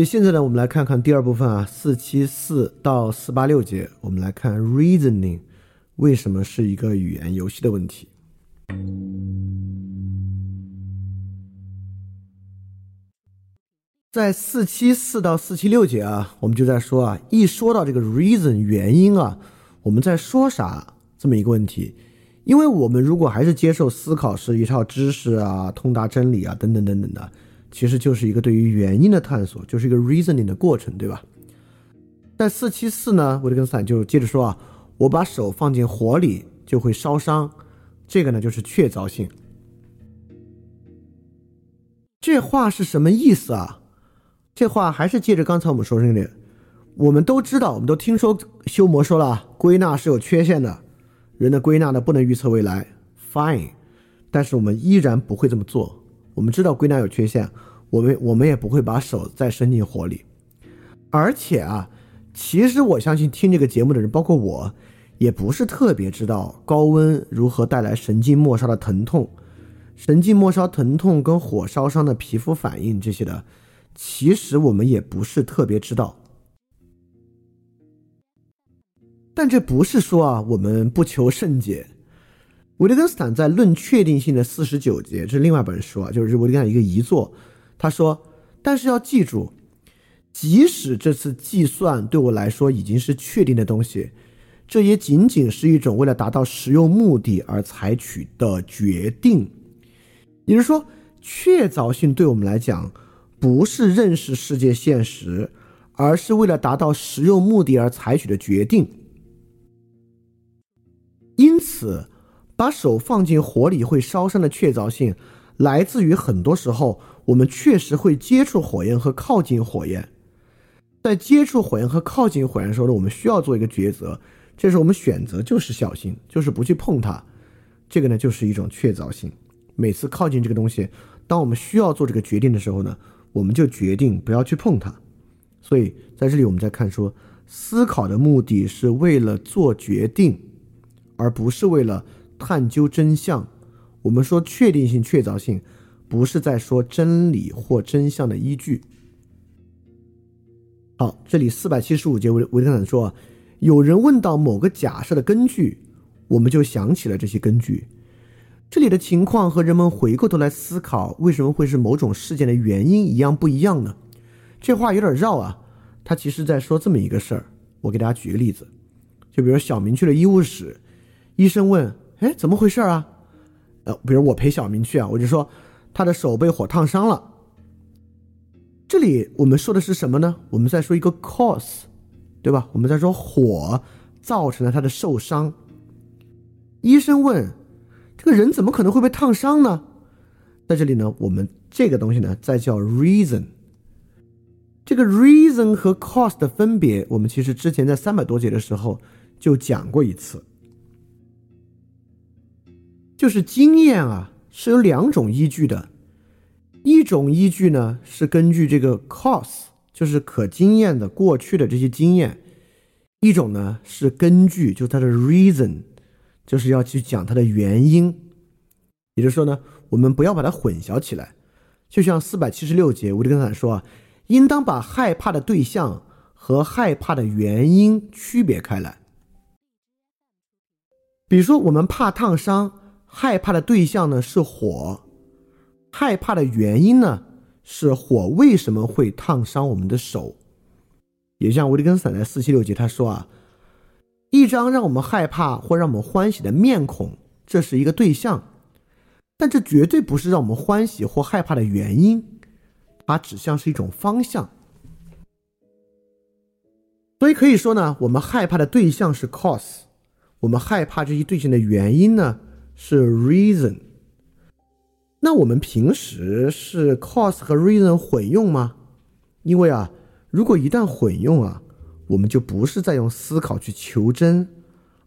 所以现在呢，我们来看看第二部分啊，四七四到四八六节，我们来看 reasoning 为什么是一个语言游戏的问题。在四七四到四七六节啊，我们就在说啊，一说到这个 reason 原因啊，我们在说啥这么一个问题。因为我们如果还是接受思考是一套知识啊、通达真理啊等等等等的。其实就是一个对于原因的探索，就是一个 reasoning 的过程，对吧？在四七四呢，维特根斯坦就接着说啊，我把手放进火里就会烧伤，这个呢就是确凿性。这话是什么意思啊？这话还是借着刚才我们说的那个，我们都知道，我们都听说修魔说了，归纳是有缺陷的，人的归纳呢不能预测未来，fine，但是我们依然不会这么做。我们知道归纳有缺陷，我们我们也不会把手再伸进火里。而且啊，其实我相信听这个节目的人，包括我，也不是特别知道高温如何带来神经末梢的疼痛，神经末梢疼痛跟火烧伤的皮肤反应这些的，其实我们也不是特别知道。但这不是说啊，我们不求甚解。维特根斯坦在《论确定性》的四十九节，这是另外一本书啊，就是维特根斯坦一个遗作。他说：“但是要记住，即使这次计算对我来说已经是确定的东西，这也仅仅是一种为了达到实用目的而采取的决定。也就是说，确凿性对我们来讲，不是认识世界现实，而是为了达到实用目的而采取的决定。因此。”把手放进火里会烧伤的确凿性，来自于很多时候我们确实会接触火焰和靠近火焰。在接触火焰和靠近火焰的时候呢，我们需要做一个抉择，这时候我们选择就是小心，就是不去碰它。这个呢，就是一种确凿性。每次靠近这个东西，当我们需要做这个决定的时候呢，我们就决定不要去碰它。所以在这里我们在看说，思考的目的是为了做决定，而不是为了。探究真相，我们说确定性、确凿性，不是在说真理或真相的依据。好，这里四百七十五节维维特根斯坦说，有人问到某个假设的根据，我们就想起了这些根据。这里的情况和人们回过头来思考为什么会是某种事件的原因一样不一样呢？这话有点绕啊。他其实在说这么一个事儿，我给大家举个例子，就比如小明去了医务室，医生问。哎，怎么回事啊？呃，比如我陪小明去啊，我就说他的手被火烫伤了。这里我们说的是什么呢？我们在说一个 cause，对吧？我们在说火造成了他的受伤。医生问：这个人怎么可能会被烫伤呢？在这里呢，我们这个东西呢，再叫 reason。这个 reason 和 cause 的分别，我们其实之前在三百多节的时候就讲过一次。就是经验啊，是有两种依据的，一种依据呢是根据这个 cause，就是可经验的过去的这些经验；一种呢是根据就它的 reason，就是要去讲它的原因。也就是说呢，我们不要把它混淆起来。就像四百七十六节，维特根斯坦说啊，应当把害怕的对象和害怕的原因区别开来。比如说，我们怕烫伤。害怕的对象呢是火，害怕的原因呢是火为什么会烫伤我们的手？也像维特根斯坦在四七六节他说啊，一张让我们害怕或让我们欢喜的面孔，这是一个对象，但这绝对不是让我们欢喜或害怕的原因，它指向是一种方向。所以可以说呢，我们害怕的对象是 cause，我们害怕这些对象的原因呢？是 reason，那我们平时是 cause 和 reason 混用吗？因为啊，如果一旦混用啊，我们就不是在用思考去求真，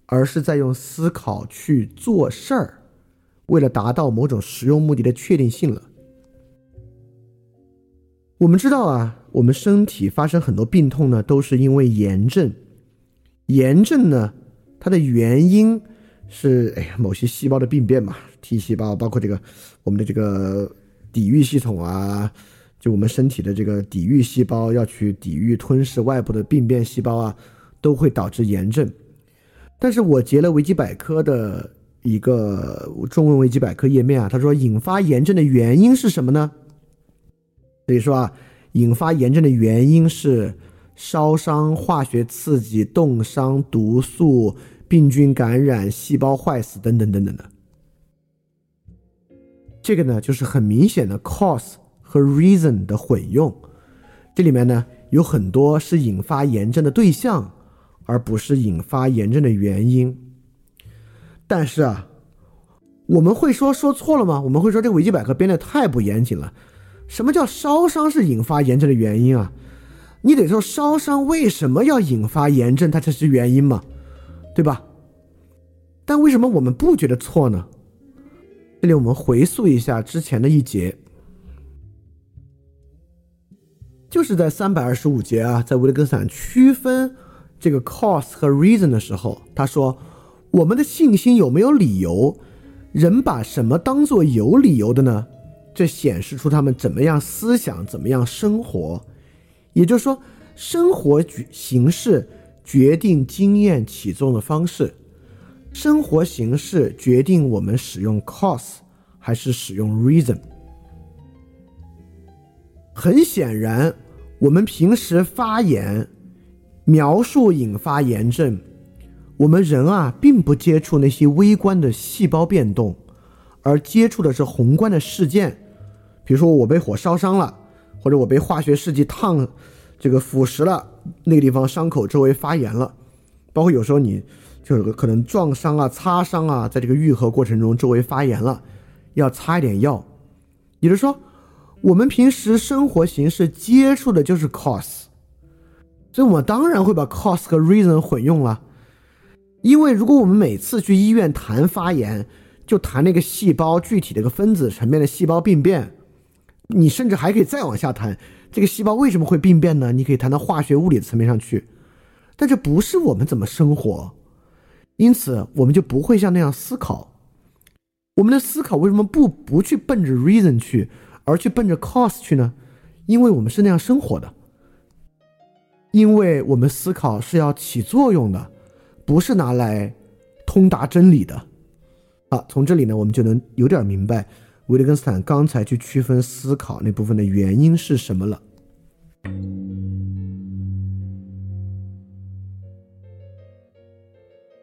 而是在用思考去做事儿，为了达到某种实用目的的确定性了。我们知道啊，我们身体发生很多病痛呢，都是因为炎症。炎症呢，它的原因。是哎呀，某些细胞的病变嘛，T 细胞，包括这个我们的这个抵御系统啊，就我们身体的这个抵御细胞要去抵御吞噬外部的病变细胞啊，都会导致炎症。但是我截了维基百科的一个中文维基百科页面啊，他说引发炎症的原因是什么呢？所以说啊，引发炎症的原因是烧伤、化学刺激、冻伤、毒素、病菌感染、细胞坏死等等等等的。这个呢，就是很明显的 cause。和 reason 的混用，这里面呢有很多是引发炎症的对象，而不是引发炎症的原因。但是啊，我们会说说错了吗？我们会说这个维基百科编的太不严谨了。什么叫烧伤是引发炎症的原因啊？你得说烧伤为什么要引发炎症，它才是原因嘛，对吧？但为什么我们不觉得错呢？这里我们回溯一下之前的一节。就是在三百二十五节啊，在维特根斯坦区分这个 cause 和 reason 的时候，他说：“我们的信心有没有理由？人把什么当做有理由的呢？这显示出他们怎么样思想，怎么样生活。也就是说，生活形式决定经验起作用的方式，生活形式决定我们使用 cause 还是使用 reason。很显然。”我们平时发言，描述引发炎症，我们人啊，并不接触那些微观的细胞变动，而接触的是宏观的事件。比如说，我被火烧伤了，或者我被化学试剂烫，这个腐蚀了那个地方，伤口周围发炎了。包括有时候你就有个可能撞伤啊、擦伤啊，在这个愈合过程中周围发炎了，要擦一点药。也就是说。我们平时生活形式接触的就是 cause，所以我们当然会把 cause 和 reason 混用了。因为如果我们每次去医院谈发炎，就谈那个细胞具体的一个分子层面的细胞病变，你甚至还可以再往下谈这个细胞为什么会病变呢？你可以谈到化学物理的层面上去，但这不是我们怎么生活，因此我们就不会像那样思考。我们的思考为什么不不去奔着 reason 去？而去奔着 cause 去呢？因为我们是那样生活的，因为我们思考是要起作用的，不是拿来通达真理的。啊，从这里呢，我们就能有点明白维特根斯坦刚才去区分思考那部分的原因是什么了。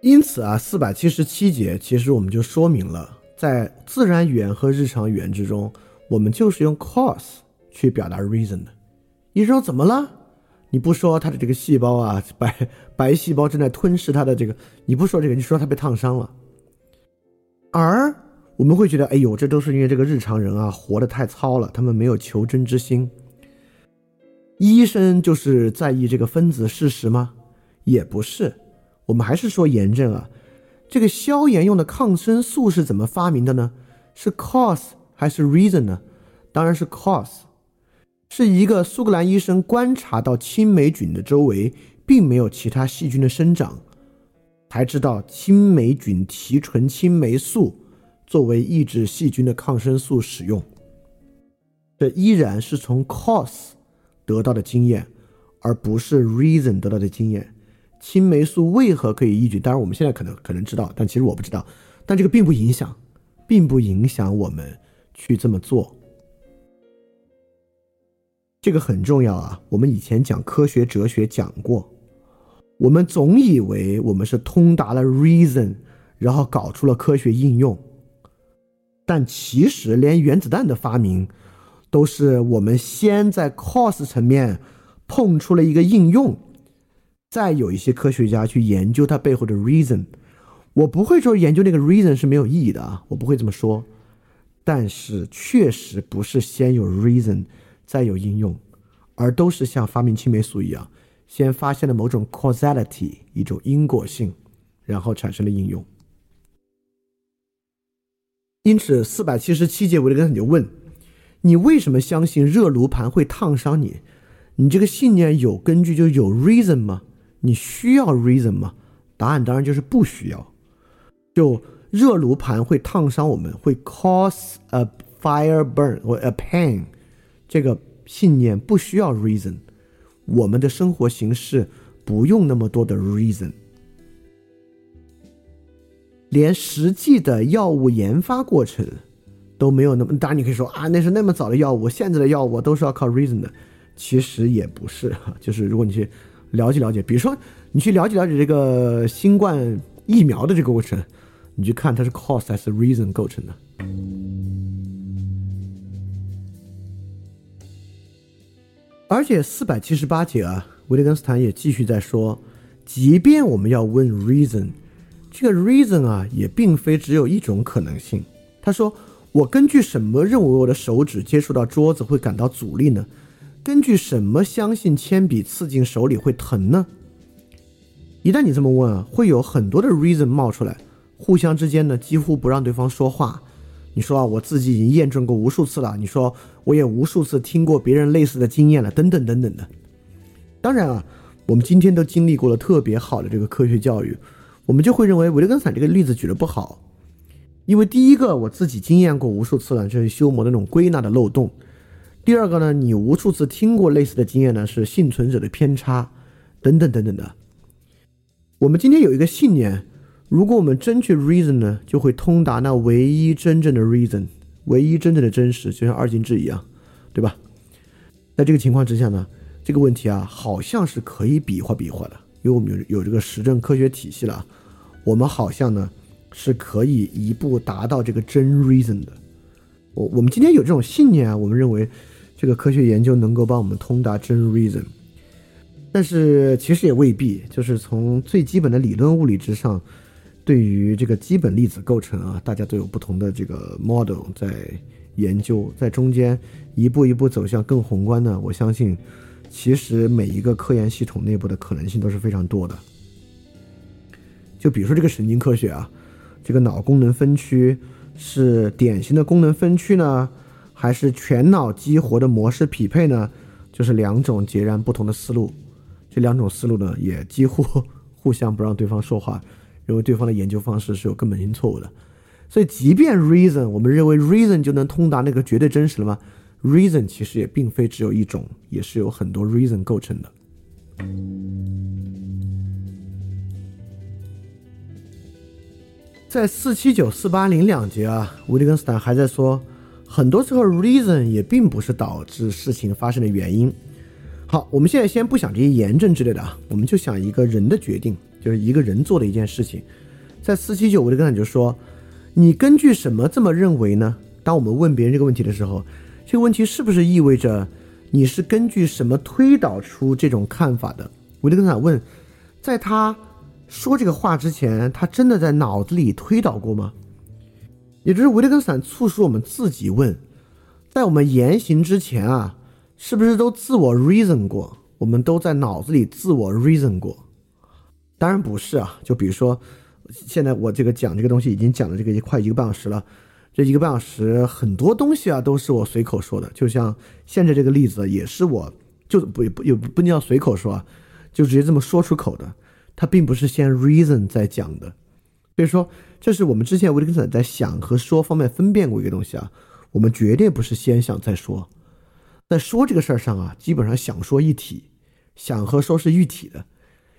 因此啊，四百七十七节其实我们就说明了，在自然语言和日常语言之中。我们就是用 cause 去表达 reason 的。医生怎么了？你不说他的这个细胞啊，白白细胞正在吞噬他的这个，你不说这个，你说他被烫伤了。而我们会觉得，哎呦，这都是因为这个日常人啊，活得太糙了，他们没有求真之心。医生就是在意这个分子事实吗？也不是。我们还是说炎症啊，这个消炎用的抗生素是怎么发明的呢？是 cause。还是 reason 呢？当然是 cause，是一个苏格兰医生观察到青霉菌的周围并没有其他细菌的生长，才知道青霉菌提纯青霉素作为抑制细菌的抗生素使用。这依然是从 cause 得到的经验，而不是 reason 得到的经验。青霉素为何可以抑制？当然我们现在可能可能知道，但其实我不知道。但这个并不影响，并不影响我们。去这么做，这个很重要啊！我们以前讲科学哲学讲过，我们总以为我们是通达了 reason，然后搞出了科学应用，但其实连原子弹的发明，都是我们先在 cause 层面碰出了一个应用，再有一些科学家去研究它背后的 reason。我不会说研究那个 reason 是没有意义的啊，我不会这么说。但是确实不是先有 reason 再有应用，而都是像发明青霉素一样，先发现了某种 causality 一种因果性，然后产生了应用。因此，四百七十七节维特根斯坦就问：你为什么相信热炉盘会烫伤你？你这个信念有根据就有 reason 吗？你需要 reason 吗？答案当然就是不需要。就。热炉盘会烫伤我们，会 cause a fire burn 或 a pain，这个信念不需要 reason，我们的生活形式不用那么多的 reason，连实际的药物研发过程都没有那么。当然，你可以说啊，那是那么早的药物，现在的药物都是要靠 reason 的。其实也不是，就是如果你去了解了解，比如说你去了解了解这个新冠疫苗的这个过程，你去看它是 cause 还是 reason 构成的。而且四百七十八节啊，维特根斯坦也继续在说，即便我们要问 reason，这个 reason 啊，也并非只有一种可能性。他说，我根据什么认为我的手指接触到桌子会感到阻力呢？根据什么相信铅笔刺进手里会疼呢？一旦你这么问啊，会有很多的 reason 冒出来，互相之间呢几乎不让对方说话。你说啊，我自己已经验证过无数次了。你说我也无数次听过别人类似的经验了，等等等等的。当然啊，我们今天都经历过了特别好的这个科学教育，我们就会认为维特根斯坦这个例子举的不好，因为第一个我自己经验过无数次了，就是修魔的那种归纳的漏洞；第二个呢，你无数次听过类似的经验呢，是幸存者的偏差，等等等等的。我们今天有一个信念。如果我们真去 reason 呢，就会通达那唯一真正的 reason，唯一真正的真实，就像二进制一样，对吧？在这个情况之下呢，这个问题啊，好像是可以比划比划的，因为我们有有这个实证科学体系了，我们好像呢是可以一步达到这个真 reason 的。我我们今天有这种信念啊，我们认为这个科学研究能够帮我们通达真 reason，但是其实也未必，就是从最基本的理论物理之上。对于这个基本粒子构成啊，大家都有不同的这个 model 在研究，在中间一步一步走向更宏观的。我相信，其实每一个科研系统内部的可能性都是非常多的。就比如说这个神经科学啊，这个脑功能分区是典型的功能分区呢，还是全脑激活的模式匹配呢？就是两种截然不同的思路。这两种思路呢，也几乎互相不让对方说话。认为对方的研究方式是有根本性错误的，所以即便 reason，我们认为 reason 就能通达那个绝对真实了吗？reason 其实也并非只有一种，也是有很多 reason 构成的。在四七九四八零两节啊，维利根斯坦还在说，很多时候 reason 也并不是导致事情发生的原因。好，我们现在先不想这些炎症之类的啊，我们就想一个人的决定。就是一个人做的一件事情，在四七九，我就跟他就说：“你根据什么这么认为呢？”当我们问别人这个问题的时候，这个问题是不是意味着你是根据什么推导出这种看法的？维特根斯坦问，在他说这个话之前，他真的在脑子里推导过吗？也就是维特根斯坦促使我们自己问，在我们言行之前啊，是不是都自我 reason 过？我们都在脑子里自我 reason 过？当然不是啊，就比如说，现在我这个讲这个东西已经讲了这个快一个半小时了，这一个半小时很多东西啊都是我随口说的，就像现在这个例子也是我就不不也不能叫随口说啊，就直接这么说出口的，它并不是先 reason 在讲的，所以说这是我们之前维特根斯坦在想和说方面分辨过一个东西啊，我们绝对不是先想再说，在说这个事儿上啊，基本上想说一体，想和说是一体的。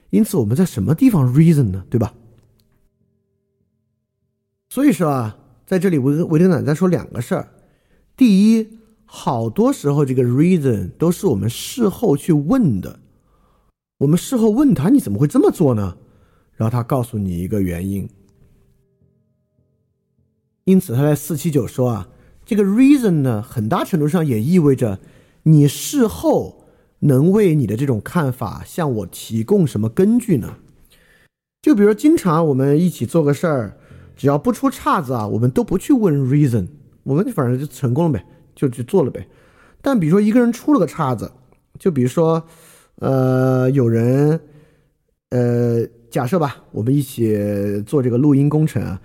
因此，我们在什么地方 reason 呢？对吧？所以说啊，在这里维维特奶在说两个事儿。第一，好多时候这个 reason 都是我们事后去问的。我们事后问他，你怎么会这么做呢？然后他告诉你一个原因。因此，他在四七九说啊，这个 reason 呢，很大程度上也意味着你事后。能为你的这种看法向我提供什么根据呢？就比如经常我们一起做个事儿，只要不出岔子啊，我们都不去问 reason，我们反正就成功了呗，就去做了呗。但比如说一个人出了个岔子，就比如说，呃，有人，呃，假设吧，我们一起做这个录音工程，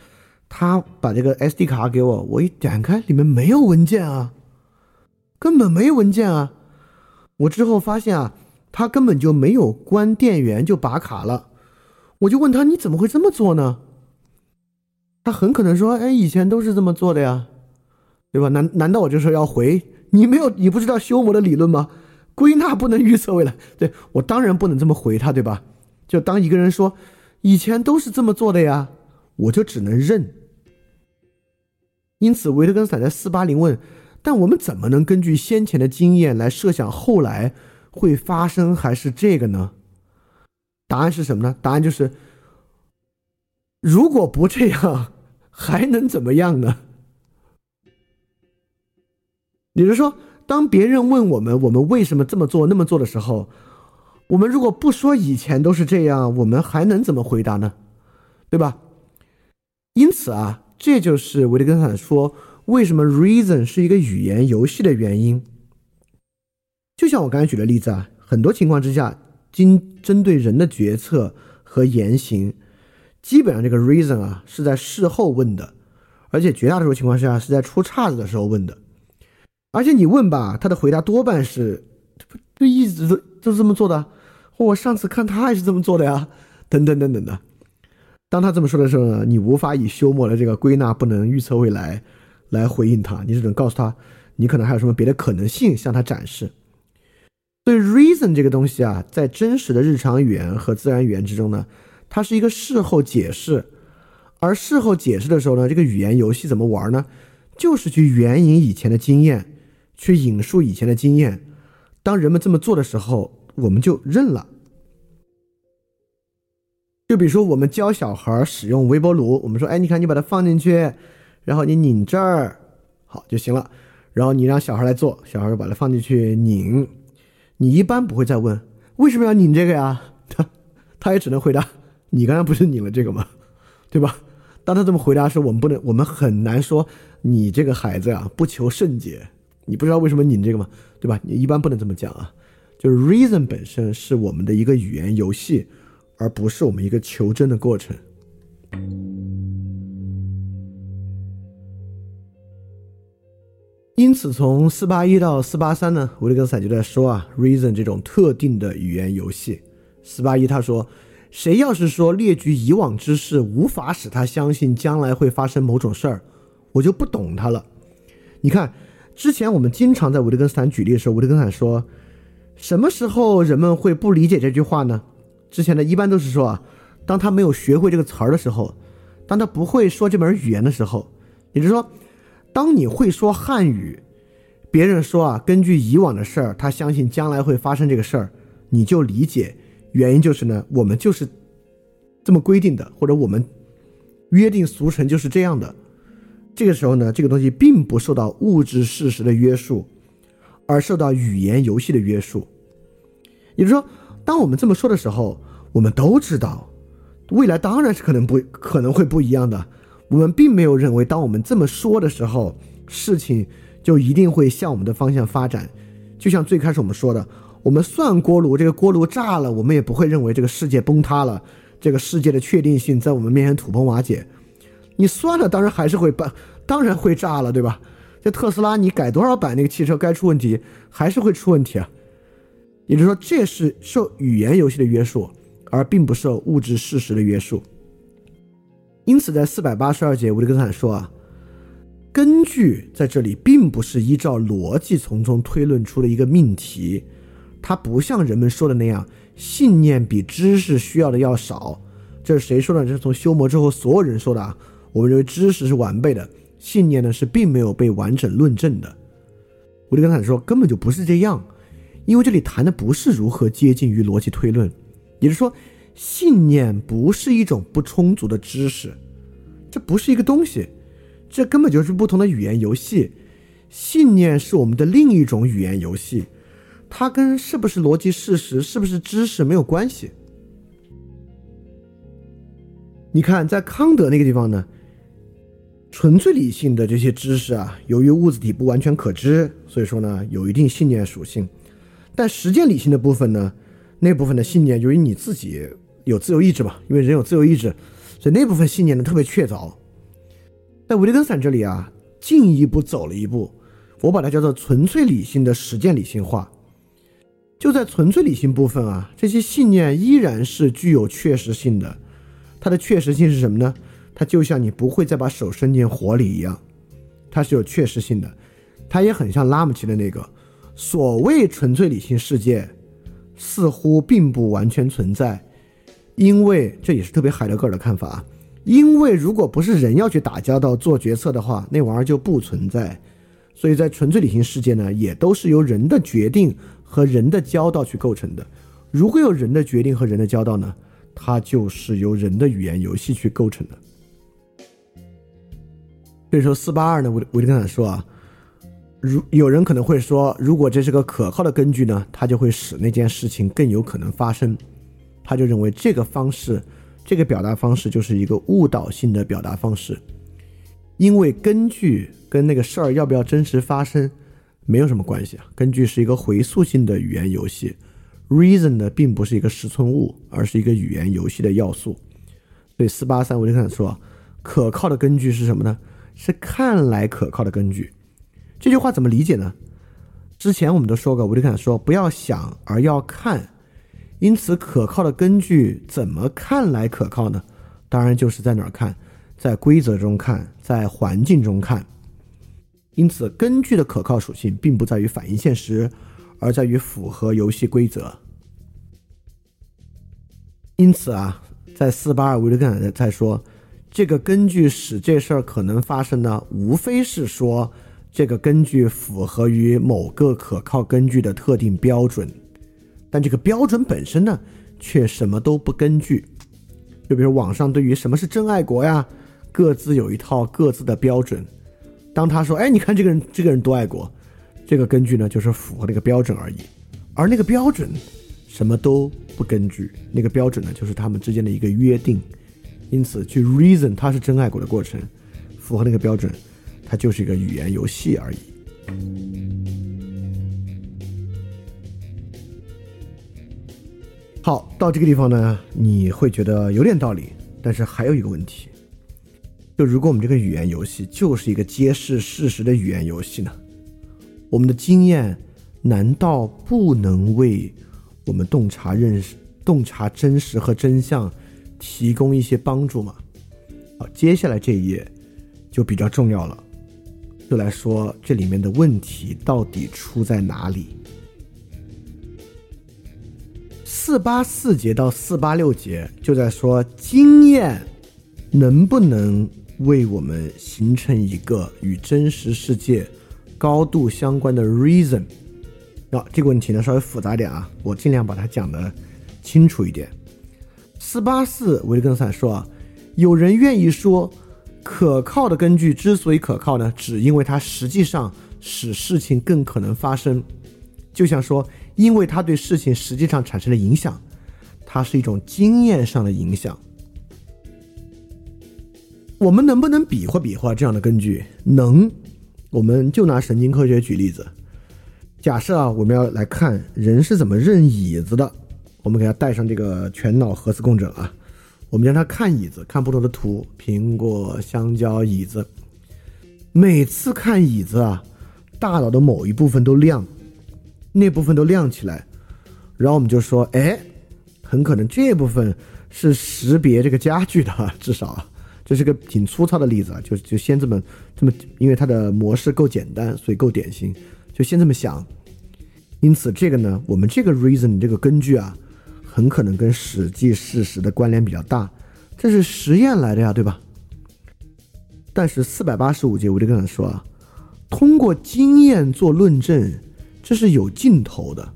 他把这个 SD 卡给我，我一点开里面没有文件啊，根本没有文件啊。我之后发现啊，他根本就没有关电源就拔卡了，我就问他你怎么会这么做呢？他很可能说，哎，以前都是这么做的呀，对吧？难难道我就说要回你没有，你不知道修谟的理论吗？归纳不能预测未来。对我当然不能这么回他，对吧？就当一个人说以前都是这么做的呀，我就只能认。因此，维特根斯坦在四八零问：但我们怎么能根据先前的经验来设想后来会发生还是这个呢？答案是什么呢？答案就是，如果不这样，还能怎么样呢？也就是说，当别人问我们我们为什么这么做那么做的时候，我们如果不说以前都是这样，我们还能怎么回答呢？对吧？因此啊，这就是维特根斯坦说为什么 reason 是一个语言游戏的原因。就像我刚才举的例子啊，很多情况之下，经针对人的决策和言行，基本上这个 reason 啊是在事后问的，而且绝大多数情况下是在出岔子的时候问的。而且你问吧，他的回答多半是，就一直都都是这么做的。我上次看他也是这么做的呀，等等等等的。当他这么说的时候呢，你无法以休谟的这个归纳不能预测未来来回应他，你只能告诉他，你可能还有什么别的可能性向他展示。所以，reason 这个东西啊，在真实的日常语言和自然语言之中呢，它是一个事后解释。而事后解释的时候呢，这个语言游戏怎么玩呢？就是去援引以前的经验。去引述以前的经验，当人们这么做的时候，我们就认了。就比如说，我们教小孩使用微波炉，我们说：“哎，你看，你把它放进去，然后你拧这儿，好就行了。”然后你让小孩来做，小孩就把它放进去拧。你一般不会再问为什么要拧这个呀？他他也只能回答：“你刚才不是拧了这个吗？对吧？”当他这么回答时，我们不能，我们很难说你这个孩子呀不求甚解。你不知道为什么拧这个吗？对吧？你一般不能这么讲啊。就是 reason 本身是我们的一个语言游戏，而不是我们一个求真的过程。因此，从四八一到四八三呢，维特根斯坦就在说啊，reason 这种特定的语言游戏。四八一他说，谁要是说列举以往之事无法使他相信将来会发生某种事儿，我就不懂他了。你看。之前我们经常在维特根斯坦举例的时候，维特根斯坦说：“什么时候人们会不理解这句话呢？”之前的一般都是说啊，当他没有学会这个词儿的时候，当他不会说这门语言的时候，也就是说，当你会说汉语，别人说啊，根据以往的事儿，他相信将来会发生这个事儿，你就理解。原因就是呢，我们就是这么规定的，或者我们约定俗成就是这样的。这个时候呢，这个东西并不受到物质事实的约束，而受到语言游戏的约束。也就是说，当我们这么说的时候，我们都知道，未来当然是可能不可能会不一样的。我们并没有认为，当我们这么说的时候，事情就一定会向我们的方向发展。就像最开始我们说的，我们算锅炉，这个锅炉炸了，我们也不会认为这个世界崩塌了，这个世界的确定性在我们面前土崩瓦解。你算了，当然还是会崩，当然会炸了，对吧？这特斯拉，你改多少版那个汽车该出问题，还是会出问题啊。也就是说，这是受语言游戏的约束，而并不受物质事实的约束。因此，在四百八十二节，维特根斯坦说啊，根据在这里并不是依照逻辑从中推论出的一个命题，它不像人们说的那样，信念比知识需要的要少。这是谁说的？这是从修魔之后所有人说的啊。我们认为知识是完备的，信念呢是并没有被完整论证的。我就跟他说根本就不是这样，因为这里谈的不是如何接近于逻辑推论，也就是说，信念不是一种不充足的知识，这不是一个东西，这根本就是不同的语言游戏。信念是我们的另一种语言游戏，它跟是不是逻辑事实、是不是知识没有关系。你看，在康德那个地方呢？纯粹理性的这些知识啊，由于物质体不完全可知，所以说呢，有一定信念属性。但实践理性的部分呢，那部分的信念，由于你自己有自由意志嘛，因为人有自由意志，所以那部分信念呢特别确凿。在维特根斯坦这里啊，进一步走了一步，我把它叫做纯粹理性的实践理性化。就在纯粹理性部分啊，这些信念依然是具有确实性的。它的确实性是什么呢？它就像你不会再把手伸进火里一样，它是有确实性的。它也很像拉姆齐的那个所谓纯粹理性世界，似乎并不完全存在，因为这也是特别海德格尔的看法。因为如果不是人要去打交道做决策的话，那玩意儿就不存在。所以在纯粹理性世界呢，也都是由人的决定和人的交道去构成的。如果有人的决定和人的交道呢，它就是由人的语言游戏去构成的。所以说四八二呢，维维特根斯坦说啊，如有人可能会说，如果这是个可靠的根据呢，它就会使那件事情更有可能发生。他就认为这个方式。这个表达方式就是一个误导性的表达方式，因为根据跟那个事儿要不要真实发生没有什么关系啊。根据是一个回溯性的语言游戏，reason 呢并不是一个实存物，而是一个语言游戏的要素。所以四八三维特根斯坦说，可靠的根据是什么呢？是看来可靠的根据。这句话怎么理解呢？之前我们都说过，维特根斯坦说不要想而要看。因此，可靠的根据怎么看来可靠呢？当然就是在哪儿看，在规则中看，在环境中看。因此，根据的可靠属性并不在于反映现实，而在于符合游戏规则。因此啊，在四八二维特根在说，这个根据使这事儿可能发生呢，无非是说这个根据符合于某个可靠根据的特定标准。但这个标准本身呢，却什么都不根据。就比如网上对于什么是真爱国呀，各自有一套各自的标准。当他说：“哎，你看这个人，这个人多爱国。”这个根据呢，就是符合那个标准而已。而那个标准什么都不根据，那个标准呢，就是他们之间的一个约定。因此，去 reason 它是真爱国的过程，符合那个标准，它就是一个语言游戏而已。好，到这个地方呢，你会觉得有点道理，但是还有一个问题，就如果我们这个语言游戏就是一个揭示事实的语言游戏呢，我们的经验难道不能为我们洞察认识、洞察真实和真相提供一些帮助吗？好，接下来这一页就比较重要了，就来说这里面的问题到底出在哪里。四八四节到四八六节就在说经验能不能为我们形成一个与真实世界高度相关的 reason。那这个问题呢稍微复杂点啊，我尽量把它讲的清楚一点。四八四维特根斯坦说啊，有人愿意说可靠的根据之所以可靠呢，只因为它实际上使事情更可能发生，就像说。因为它对事情实际上产生了影响，它是一种经验上的影响。我们能不能比划比划这样的根据？能，我们就拿神经科学举例子。假设啊，我们要来看人是怎么认椅子的，我们给他带上这个全脑核磁共振啊，我们让他看椅子，看不同的图，苹果、香蕉、椅子。每次看椅子啊，大脑的某一部分都亮。那部分都亮起来，然后我们就说，哎，很可能这部分是识别这个家具的，至少这是个挺粗糙的例子啊，就就先这么这么，因为它的模式够简单，所以够典型，就先这么想。因此，这个呢，我们这个 reason 这个根据啊，很可能跟实际事实的关联比较大，这是实验来的呀，对吧？但是四百八十五节，我就跟他说啊，通过经验做论证。这是有尽头的，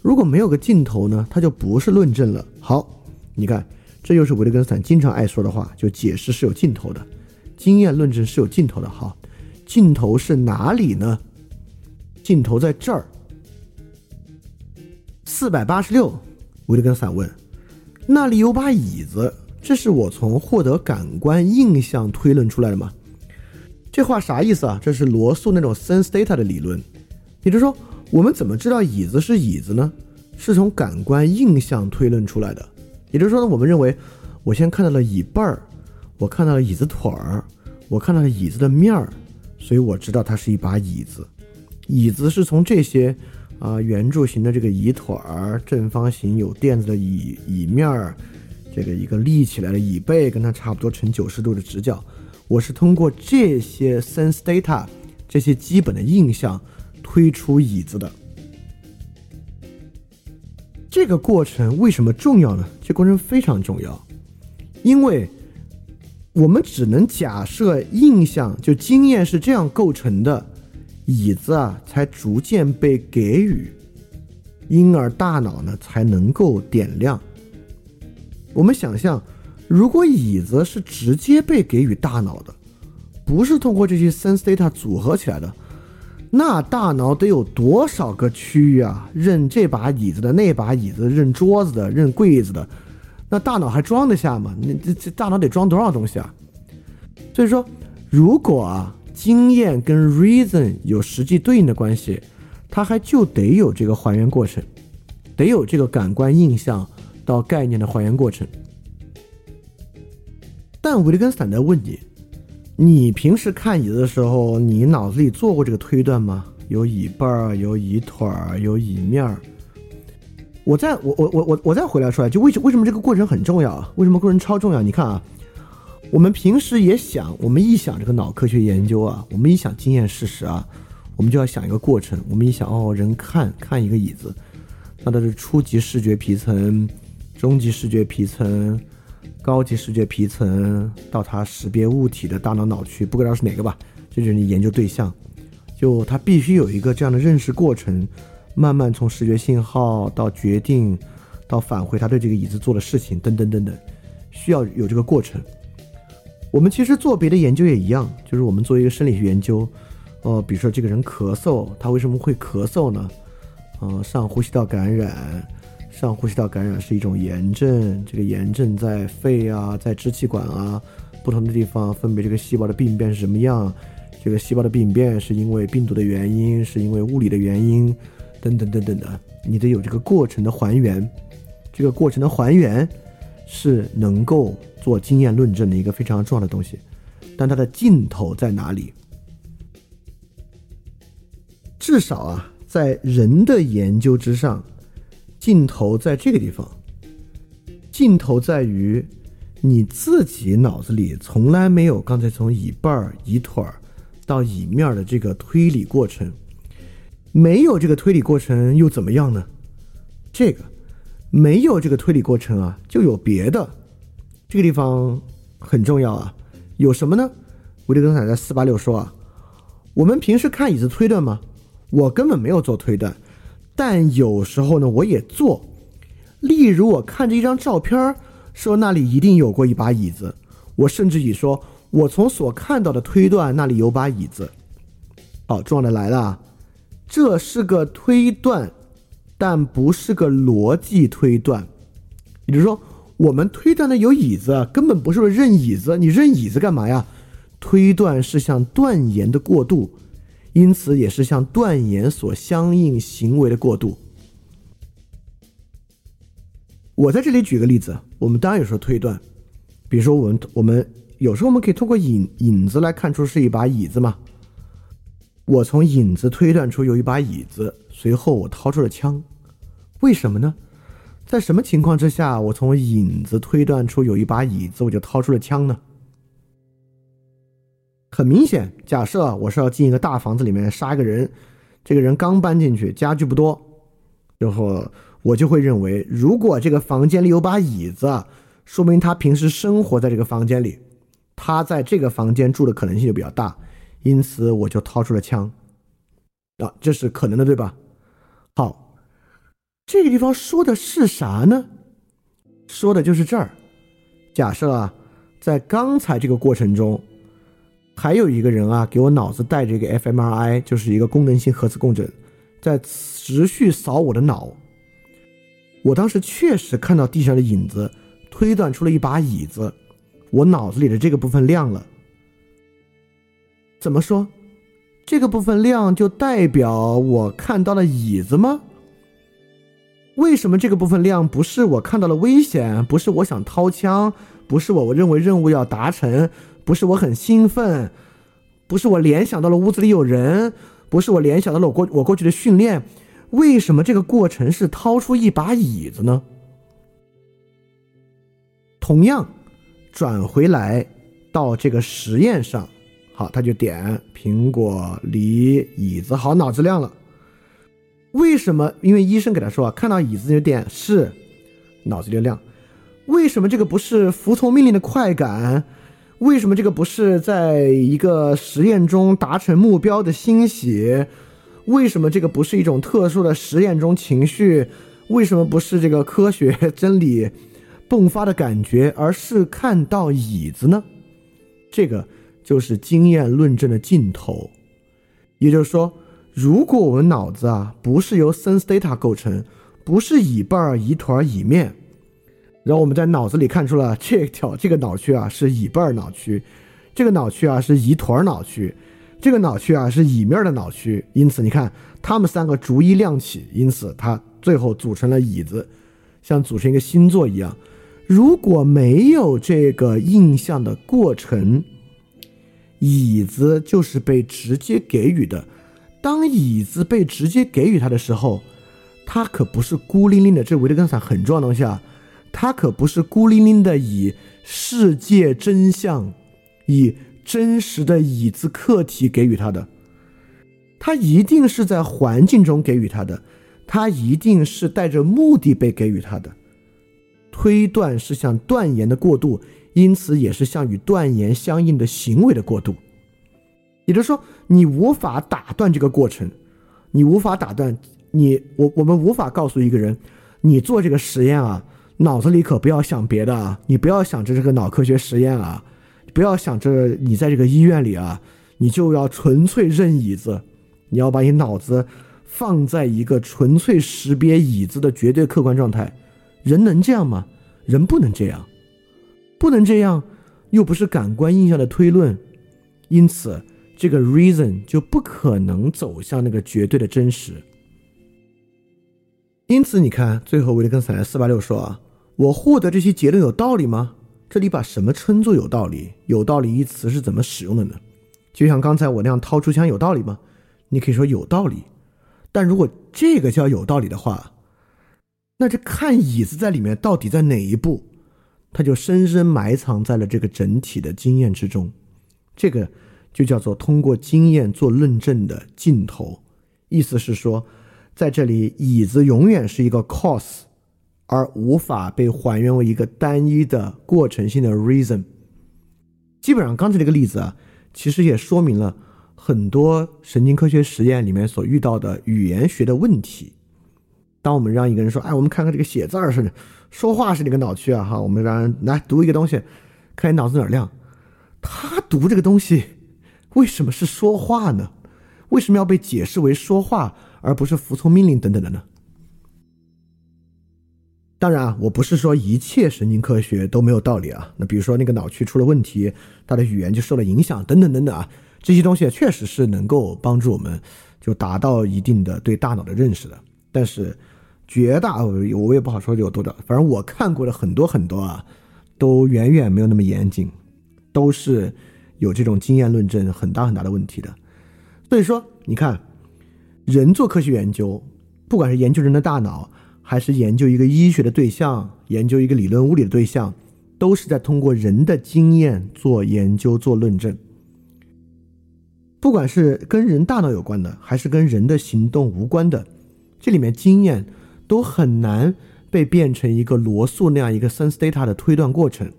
如果没有个尽头呢，它就不是论证了。好，你看，这就是维特根斯坦经常爱说的话，就解释是有尽头的，经验论证是有尽头的。好，尽头是哪里呢？尽头在这儿。四百八十六，维特根斯坦问：“那里有把椅子，这是我从获得感官印象推论出来的吗？”这话啥意思啊？这是罗素那种 sense data 的理论，也就是说。我们怎么知道椅子是椅子呢？是从感官印象推论出来的。也就是说呢，我们认为，我先看到了椅背儿，我看到了椅子腿儿，我看到了椅子的面儿，所以我知道它是一把椅子。椅子是从这些啊圆柱形的这个椅腿儿、正方形有垫子的椅椅面儿，这个一个立起来的椅背跟它差不多成九十度的直角，我是通过这些 sense data 这些基本的印象推出椅子的。这个过程为什么重要呢？这过程非常重要，因为我们只能假设印象就经验是这样构成的，椅子啊才逐渐被给予，因而大脑呢才能够点亮。我们想象，如果椅子是直接被给予大脑的，不是通过这些 sense data 组合起来的。那大脑得有多少个区域啊？认这把椅子的，那把椅子认桌子的，认柜子的，那大脑还装得下吗？那这这大脑得装多少东西啊？所以说，如果啊经验跟 reason 有实际对应的关系，它还就得有这个还原过程，得有这个感官印象到概念的还原过程。但维特根斯坦在问你。你平时看椅子的时候，你脑子里做过这个推断吗？有椅背儿，有椅腿儿，有椅面儿。我再我我我我我再回来说，就为什为什么这个过程很重要啊？为什么过程超重要？你看啊，我们平时也想，我们一想这个脑科学研究啊，我们一想经验事实啊，我们就要想一个过程。我们一想哦，人看看一个椅子，那它是初级视觉皮层，中级视觉皮层。高级视觉皮层到它识别物体的大脑脑区，不知道是哪个吧？这就是你研究对象，就它必须有一个这样的认识过程，慢慢从视觉信号到决定，到返回他对这个椅子做的事情，等等等等，需要有这个过程。我们其实做别的研究也一样，就是我们做一个生理学研究，哦，比如说这个人咳嗽，他为什么会咳嗽呢？嗯，上呼吸道感染。上呼吸道感染是一种炎症，这个炎症在肺啊，在支气管啊，不同的地方分别这个细胞的病变是什么样？这个细胞的病变是因为病毒的原因，是因为物理的原因，等等等等的，你得有这个过程的还原。这个过程的还原是能够做经验论证的一个非常重要的东西，但它的尽头在哪里？至少啊，在人的研究之上。镜头在这个地方，镜头在于你自己脑子里从来没有刚才从椅背儿、椅腿儿到椅面的这个推理过程，没有这个推理过程又怎么样呢？这个没有这个推理过程啊，就有别的。这个地方很重要啊，有什么呢？维特根斯坦在四八六说啊，我们平时看椅子推断吗？我根本没有做推断。但有时候呢，我也做。例如，我看着一张照片，说那里一定有过一把椅子。我甚至以说，我从所看到的推断那里有把椅子。好，重要的来了，这是个推断，但不是个逻辑推断。也就是说，我们推断的有椅子，根本不是认椅子。你认椅子干嘛呀？推断是向断言的过渡。因此，也是向断言所相应行为的过渡。我在这里举个例子，我们当然有时候推断，比如说我们我们有时候我们可以通过影影子来看出是一把椅子嘛。我从影子推断出有一把椅子，随后我掏出了枪，为什么呢？在什么情况之下，我从影子推断出有一把椅子，我就掏出了枪呢？很明显，假设我是要进一个大房子里面杀一个人，这个人刚搬进去，家具不多，然后我就会认为，如果这个房间里有把椅子，说明他平时生活在这个房间里，他在这个房间住的可能性就比较大，因此我就掏出了枪，啊，这是可能的，对吧？好，这个地方说的是啥呢？说的就是这儿。假设啊，在刚才这个过程中。还有一个人啊，给我脑子带着一个 fMRI，就是一个功能性核磁共振，在持续扫我的脑。我当时确实看到地上的影子，推断出了一把椅子。我脑子里的这个部分亮了。怎么说？这个部分亮就代表我看到了椅子吗？为什么这个部分亮？不是我看到了危险，不是我想掏枪，不是我我认为任务要达成。不是我很兴奋，不是我联想到了屋子里有人，不是我联想到了我过我过去的训练，为什么这个过程是掏出一把椅子呢？同样，转回来到这个实验上，好，他就点苹果、梨、椅子，好，脑子亮了。为什么？因为医生给他说啊，看到椅子就点是，脑子就亮。为什么这个不是服从命令的快感？为什么这个不是在一个实验中达成目标的欣喜？为什么这个不是一种特殊的实验中情绪？为什么不是这个科学真理迸发的感觉，而是看到椅子呢？这个就是经验论证的尽头。也就是说，如果我们脑子啊不是由 sense data 构成，不是椅背儿、椅腿儿、椅面。然后我们在脑子里看出了这条这个脑区啊是椅背脑区，这个脑区啊是椅腿脑区，这个脑区啊是椅面的脑区。因此你看，它们三个逐一亮起，因此它最后组成了椅子，像组成一个星座一样。如果没有这个印象的过程，椅子就是被直接给予的。当椅子被直接给予它的时候，它可不是孤零零的。这维特根斯坦很重要的东西啊。它可不是孤零零的以世界真相、以真实的椅子客体给予他的，它一定是在环境中给予他的，它一定是带着目的被给予他的。推断是向断言的过渡，因此也是向与断言相应的行为的过渡。也就是说，你无法打断这个过程，你无法打断你，我我们无法告诉一个人，你做这个实验啊。脑子里可不要想别的啊！你不要想着这个脑科学实验啊，不要想着你在这个医院里啊，你就要纯粹认椅子，你要把你脑子放在一个纯粹识别椅子的绝对客观状态。人能这样吗？人不能这样，不能这样，又不是感官印象的推论，因此这个 reason 就不可能走向那个绝对的真实。因此，你看，最后维特根斯坦四八六说啊。我获得这些结论有道理吗？这里把什么称作有道理？有道理一词是怎么使用的呢？就像刚才我那样掏出枪有道理吗？你可以说有道理，但如果这个叫有道理的话，那这看椅子在里面到底在哪一步，它就深深埋藏在了这个整体的经验之中。这个就叫做通过经验做论证的尽头。意思是说，在这里椅子永远是一个 cause。而无法被还原为一个单一的过程性的 reason。基本上，刚才这个例子啊，其实也说明了很多神经科学实验里面所遇到的语言学的问题。当我们让一个人说：“哎，我们看看这个写字儿是说话是哪个脑区啊？”哈，我们让人来读一个东西，看你脑子哪儿亮。他读这个东西，为什么是说话呢？为什么要被解释为说话，而不是服从命令等等的呢？当然啊，我不是说一切神经科学都没有道理啊。那比如说那个脑区出了问题，它的语言就受了影响，等等等等啊，这些东西确实是能够帮助我们就达到一定的对大脑的认识的。但是绝大我也不好说有多少，反正我看过的很多很多啊，都远远没有那么严谨，都是有这种经验论证很大很大的问题的。所以说，你看，人做科学研究，不管是研究人的大脑。还是研究一个医学的对象，研究一个理论物理的对象，都是在通过人的经验做研究、做论证。不管是跟人大脑有关的，还是跟人的行动无关的，这里面经验都很难被变成一个罗素那样一个 sense data 的推断过程。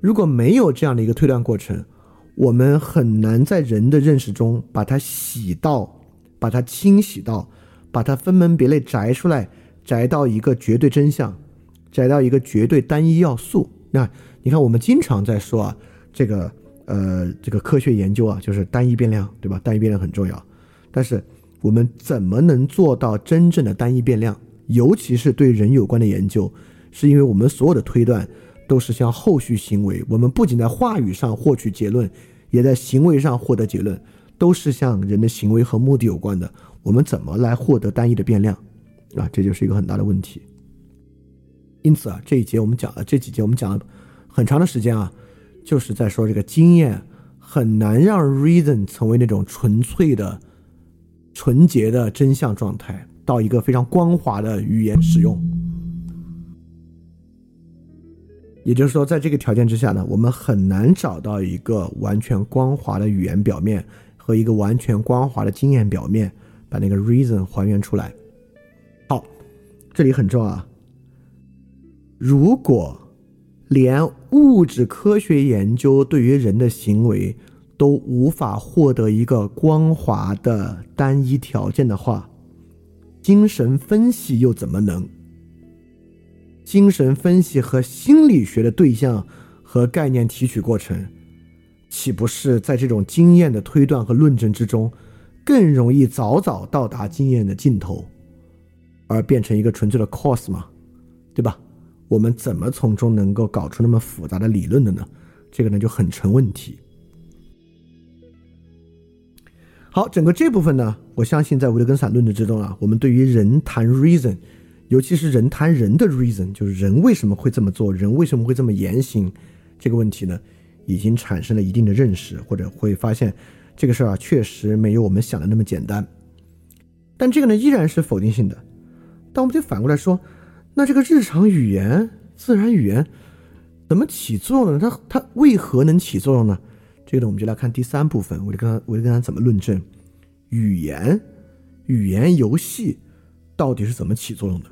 如果没有这样的一个推断过程，我们很难在人的认识中把它洗到，把它清洗到。把它分门别类摘出来，摘到一个绝对真相，摘到一个绝对单一要素。那你看，我们经常在说啊，这个呃，这个科学研究啊，就是单一变量，对吧？单一变量很重要。但是我们怎么能做到真正的单一变量？尤其是对人有关的研究，是因为我们所有的推断都是向后续行为。我们不仅在话语上获取结论，也在行为上获得结论，都是向人的行为和目的有关的。我们怎么来获得单一的变量啊？这就是一个很大的问题。因此啊，这一节我们讲了，这几节我们讲了很长的时间啊，就是在说这个经验很难让 reason 成为那种纯粹的、纯洁的真相状态，到一个非常光滑的语言使用。也就是说，在这个条件之下呢，我们很难找到一个完全光滑的语言表面和一个完全光滑的经验表面，把那个 reason 还原出来。这里很重要啊。如果连物质科学研究对于人的行为都无法获得一个光滑的单一条件的话，精神分析又怎么能？精神分析和心理学的对象和概念提取过程，岂不是在这种经验的推断和论证之中，更容易早早到达经验的尽头，而变成一个纯粹的 cause 吗？对吧？我们怎么从中能够搞出那么复杂的理论的呢？这个呢就很成问题。好，整个这部分呢，我相信在维特根斯坦论证之中啊，我们对于人谈 reason，尤其是人谈人的 reason，就是人为什么会这么做，人为什么会这么言行，这个问题呢，已经产生了一定的认识，或者会发现这个事儿啊，确实没有我们想的那么简单。但这个呢，依然是否定性的。但我们就反过来说。那这个日常语言、自然语言怎么起作用呢？它它为何能起作用呢？这个，我们就来看第三部分，我就跟他，我就跟他怎么论证语言、语言游戏到底是怎么起作用的。